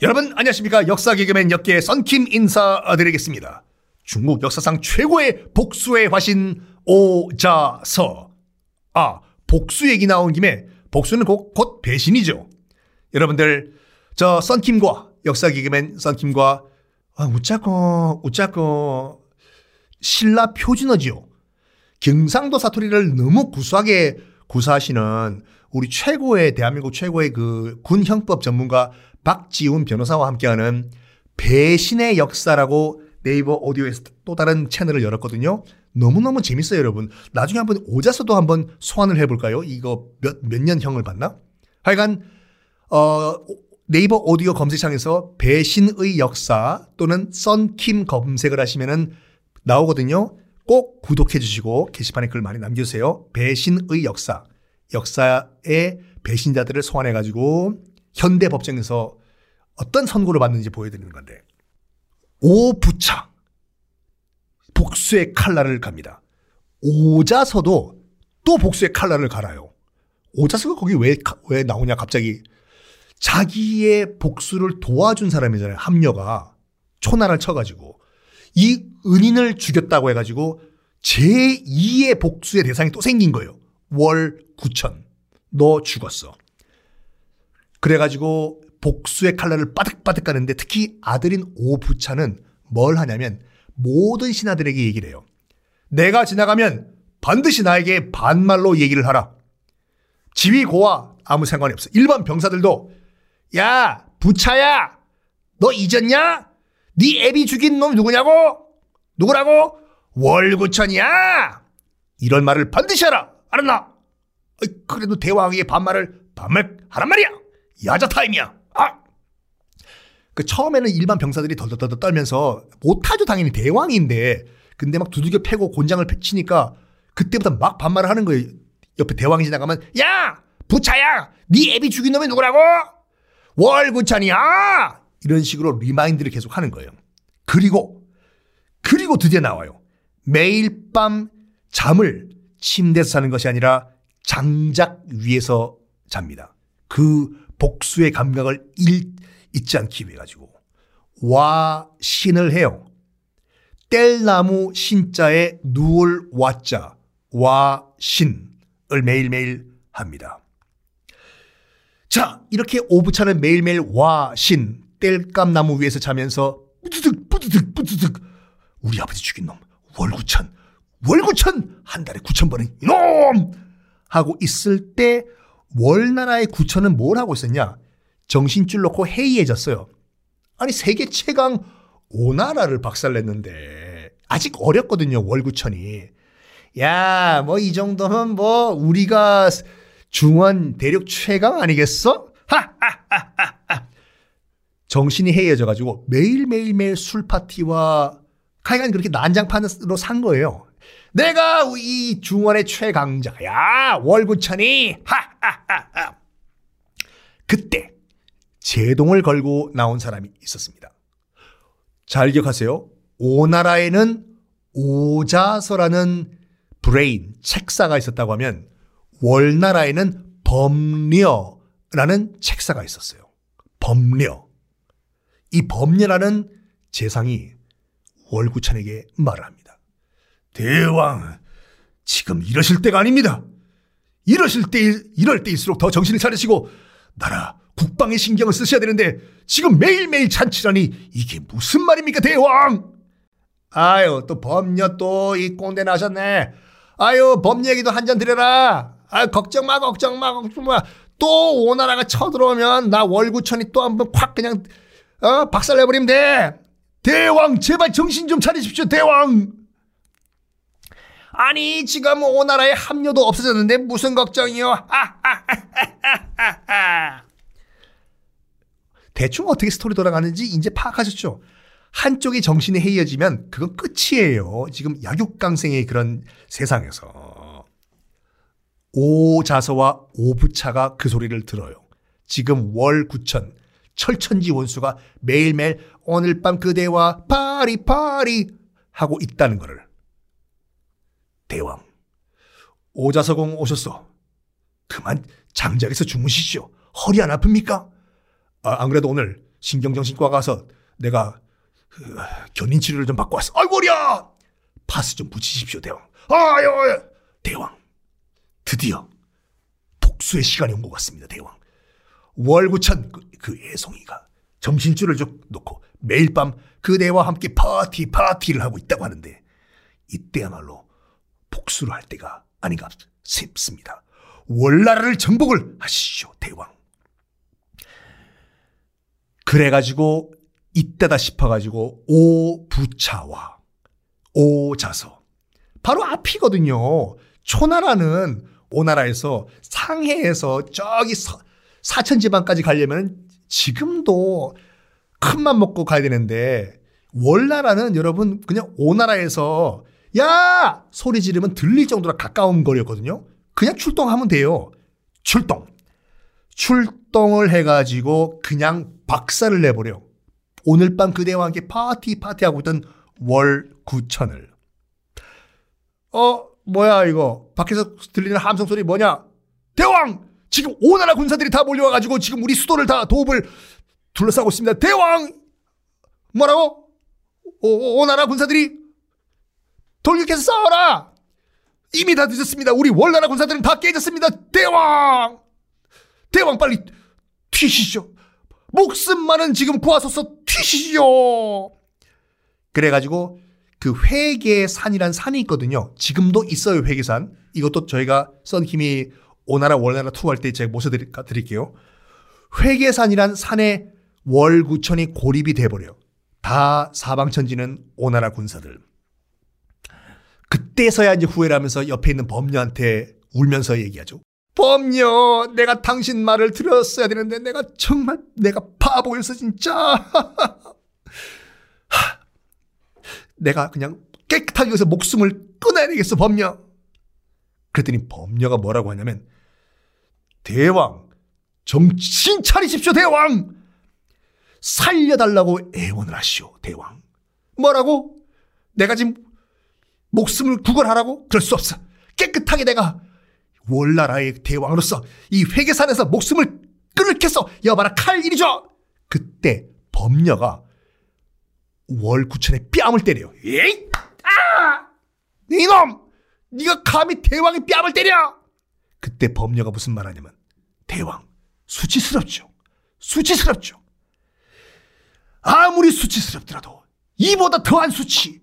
여러분 안녕하십니까 역사 개그맨 역계 썬킴 인사드리겠습니다. 중국 역사상 최고의 복수의 화신 오자서. 아 복수 얘기 나온 김에 복수는 곧, 곧 배신이죠. 여러분들 저 썬킴과 역사 개그맨 썬킴과 아, 웃자고 웃자고 신라 표준어지요. 경상도 사투리를 너무 구수하게 구사하시는 우리 최고의 대한민국 최고의 그 군형법 전문가 박지훈 변호사와 함께하는 배신의 역사라고 네이버 오디오에서 또 다른 채널을 열었거든요. 너무너무 재밌어요, 여러분. 나중에 한번 오자서도 한번 소환을 해볼까요? 이거 몇, 몇 년형을 봤나? 하여간, 어, 네이버 오디오 검색창에서 배신의 역사 또는 썬킴 검색을 하시면은 나오거든요. 꼭 구독해 주시고 게시판에 글 많이 남겨주세요. 배신의 역사. 역사의 배신자들을 소환해 가지고 현대 법정에서 어떤 선고를 받는지 보여드리는 건데 오부차 복수의 칼날을 갑니다. 오자서도 또 복수의 칼날을 갈아요. 오자서가 거기 왜, 왜 나오냐 갑자기 자기의 복수를 도와준 사람이잖아요. 합녀가 초나를 쳐가지고 이 은인을 죽였다고 해가지고 제2의 복수의 대상이 또 생긴 거예요. 월 9천. 너 죽었어. 그래가지고 복수의 칼날을 빠득빠득 가는데 특히 아들인 오부차는 뭘 하냐면 모든 신하들에게 얘기를 해요. 내가 지나가면 반드시 나에게 반말로 얘기를 하라. 지휘고와 아무 상관이 없어. 일반 병사들도 야 부차야 너 잊었냐? 네 애비 죽인 놈 누구냐고? 누구라고? 월구천이야. 이런 말을 반드시 하라. 알았나? 그래도 대왕의 반말을 반말하란 말이야. 야자 타임이야. 아! 그 처음에는 일반 병사들이 덜덜덜 떨면서 못하죠 당연히 대왕인데 근데 막 두들겨 패고 곤장을 치니까 그때부터 막 반말을 하는 거예요. 옆에 대왕이 지나가면 야 부차야 네 애비 죽인 놈이 누구라고? 월구천이야 이런 식으로 remind를 계속 하는 거예요. 그리고 그리고 드디어 나와요. 매일 밤 잠을 침대에서 자는 것이 아니라 장작 위에서 잡니다. 그 복수의 감각을 잃, 잊지 않기 위해 가지고 와신을 해요. 땔나무 신자에 누울 와자 와신을 매일매일 합니다. 자 이렇게 오부차는 매일매일 와 신 뗄감나무 위에서 자면서 뿌드득 뿌드득 뿌드득 우리 아버지 죽인 놈 월구천 월구천 한 달에 구천 번은 이놈 하고 있을 때 월나라의 구천은 뭘 하고 있었냐? 정신줄 놓고 해이해졌어요. 아니 세계 최강 오나라를 박살냈는데 아직 어렸거든요 월구천이. 야 뭐 이 정도면 뭐 우리가 중원 대륙 최강 아니겠어? 정신이 해이해져 가지고 매일 매일 매일 술 파티와 하여간 그렇게 난장판으로 산 거예요. 내가 이 중원의 최강자야 월구천이 하하하하 그때 제동을 걸고 나온 사람이 있었습니다. 잘 기억하세요. 오나라에는 오자서라는 브레인 책사가 있었다고 하면 월나라에는 범려라는 책사가 있었어요. 범려. 이 범려라는 재상이 월구천에게 말을 합니다. 대왕, 지금 이러실 때가 아닙니다. 이러실 때, 이럴 때일수록 더 정신을 차리시고 나라 국방에 신경을 쓰셔야 되는데 지금 매일매일 잔치라니 이게 무슨 말입니까, 대왕? 아유, 또 범녀 또 이 꼰대 나셨네. 아유, 범 얘기도 한 잔 드려라. 아, 걱정 마, 걱정 마, 걱정 마. 또 오나라가 쳐들어오면 나 월구천이 또 한 번 콱 그냥 어, 박살내버리면 돼. 대왕, 제발 정신 좀 차리십시오, 대왕. 아니 지금 오나라의 합류도 없어졌는데 무슨 걱정이요? 대충 어떻게 스토리 돌아가는지 이제 파악하셨죠? 한쪽이 정신이 해이어지면 그건 끝이에요. 지금 약육강생의 그런 세상에서. 오자서와 오부차가 그 소리를 들어요. 지금 월구천, 철천지 원수가 매일매일 오늘 밤 그대와 파리 파리 하고 있다는 것을 대왕, 오자서공 오셨어. 그만 장자리에서 주무시죠. 허리 안 아픕니까? 아, 안 그래도 오늘 신경정신과 가서 내가 그, 견인 치료를 좀 받고 왔어. 아이고 머리야. 파스 좀 붙이십시오 대왕. 아유 대왕. 드디어 복수의 시간이 온 것 같습니다 대왕. 월구천 그, 그 애송이가 정신줄을 좀 놓고 매일 밤 그대와 함께 파티 파티를 하고 있다고 하는데 이때야말로 복수를 할 때가 아닌가 싶습니다. 월나라를 정복을 하시오 대왕. 그래가지고 이때다 싶어가지고 오부차와 오자서 바로 앞이거든요. 초나라는 오나라에서 상해에서 저기 서, 사천 지방까지 가려면 지금도 큰 맘 먹고 가야 되는데 월나라는 여러분 그냥 오나라에서 야 소리 지르면 들릴 정도로 가까운 거리였거든요. 그냥 출동하면 돼요. 출동. 출동을 해가지고 그냥 박살을 내버려. 오늘 밤 그대와 함께 파티 파티하고 있던 월구천을. 어 뭐야 이거 밖에서 들리는 함성 소리 뭐냐? 대왕 지금 오나라 군사들이 다 몰려와가지고 지금 우리 수도를 다 도읍을 둘러싸고 있습니다. 대왕 뭐라고? 오, 오나라 군사들이 돌격해서 싸워라. 이미 다 늦었습니다. 우리 월나라 군사들은 다 깨졌습니다. 대왕 대왕 빨리 튀시죠. 목숨만은 지금 구하소서 튀시죠. 그래가지고 그 회계산이란 산이 있거든요. 지금도 있어요, 회계산. 이것도 저희가 썬킴이 오나라 월나라 투어할 때 제가 모셔드릴게요. 회계산이란 산에 월구천이 고립이 돼버려. 다 사방천지는 오나라 군사들. 그때서야 이제 후회를 하면서 옆에 있는 범녀한테 울면서 얘기하죠. 범녀, 내가 당신 말을 들었어야 되는데 내가 정말 내가 바보였어 진짜. 내가 그냥 깨끗하게 여기서 목숨을 끊어야 되겠어 범녀. 그랬더니 범녀가 뭐라고 하냐면 대왕 정신 차리십시오 대왕 살려달라고 애원을 하시오 대왕 뭐라고 내가 지금 목숨을 구걸하라고? 그럴 수 없어. 깨끗하게 내가 월나라의 대왕으로서 이 회계산에서 목숨을 끊을겠어 여봐라 칼 이리 줘! 그때 범녀가 월구천의 뺨을 때려요 에이! 아! 이놈! 네가 감히 대왕의 뺨을 때려! 그때 범녀가 무슨 말 하냐면 대왕 수치스럽죠. 수치스럽죠. 아무리 수치스럽더라도 이보다 더한 수치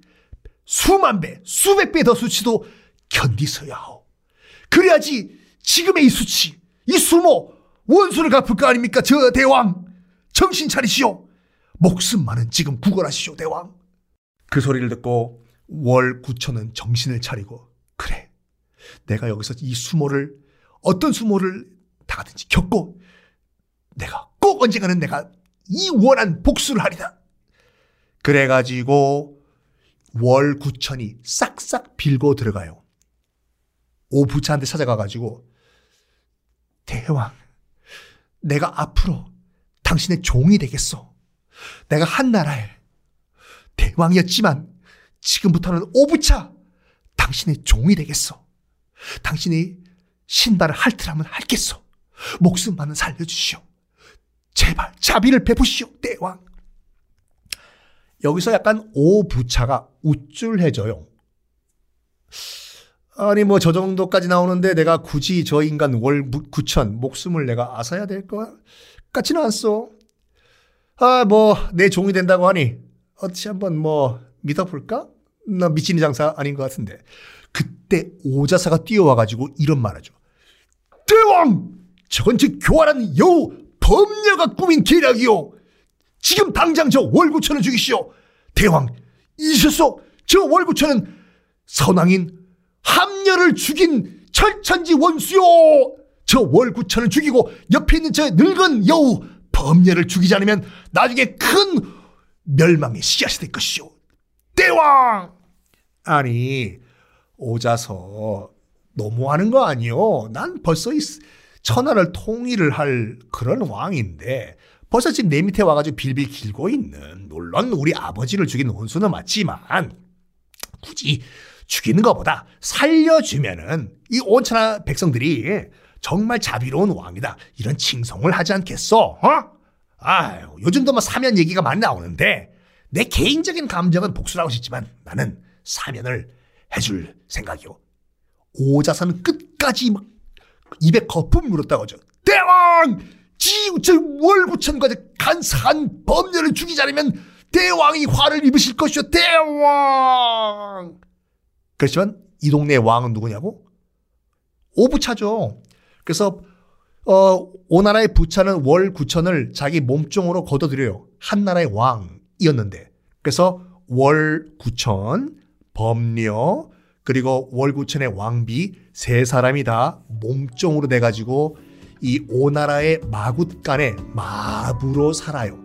수만 배 수백 배 더 수치도 견디서야 하오 그래야지 지금의 이 수치, 이 수모, 원수를 갚을 거 아닙니까? 저 대왕! 정신 차리시오! 목숨만은 지금 구걸하시오, 대왕! 그 소리를 듣고 월구천은 정신을 차리고, 그래. 내가 여기서 이 수모를, 어떤 수모를 다든지 겪고, 내가 꼭 언젠가는 내가 이 원한 복수를 하리다. 그래가지고 월구천이 싹싹 빌고 들어가요. 오부차한테 찾아가가지고 대왕, 내가 앞으로 당신의 종이 되겠소. 내가 한 나라의 대왕이었지만 지금부터는 오부차 당신의 종이 되겠소. 당신이 신발을 할트라면 할겠소. 목숨만은 살려주시오. 제발 자비를 베푸시오, 대왕. 여기서 약간 오부차가 우쭐해져요. 아니 뭐 저 정도까지 나오는데 내가 굳이 저 인간 월 9천 목숨을 내가 앗아야 될 것 같지는 않소. 아 뭐 내 종이 된다고 하니 어찌 한번 뭐 믿어볼까? 나 미친이 장사 아닌 것 같은데 그때 오자사가 뛰어와가지고 이런 말하죠. 대왕! 전체 교활한 여우 범녀가 꾸민 계략이요. 지금 당장 저 월구천을 죽이시오. 대왕 잊으셨소? 저 월구천은 선왕인 함녀를 죽인 철천지 원수요! 저 월구천을 죽이고 옆에 있는 저 늙은 여우 범녀를 죽이지 않으면 나중에 큰 멸망의 씨앗이 될 것이오. 대왕! 아니, 오자서 너무하는 거 아니요? 난 벌써 이 천하를 통일을 할 그런 왕인데 벌써 지금 내 밑에 와가지고 빌빌 길고 있는 물론 우리 아버지를 죽인 원수는 맞지만 굳이 죽이는 것보다 살려주면은 이 온천하 백성들이 정말 자비로운 왕이다. 이런 칭송을 하지 않겠어? 어? 아유, 요즘도 뭐 사면 얘기가 많이 나오는데 내 개인적인 감정은 복수라고 싶지만 나는 사면을 해줄 생각이요. 오자선은 끝까지 막 입에 거품 물었다고 하죠. 대왕! 지우철 월구천까지 간사한 범죄를 죽이지 않으면 대왕이 화를 입으실 것이오. 대왕! 그렇지만 이 동네의 왕은 누구냐고? 오부차죠. 그래서 어, 오나라의 부차는 월구천을 자기 몸종으로 거둬들여요. 한나라의 왕이었는데. 그래서 월구천, 범녀, 그리고 월구천의 왕비 세 사람이 다 몸종으로 돼가지고 이 오나라의 마굿간의 마부로 살아요.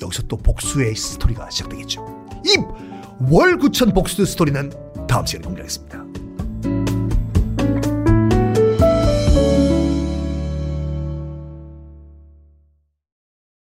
여기서 또 복수의 스토리가 시작되겠죠. 이 월구천 복수 스토리는 다음 시간에 공개하겠습니다.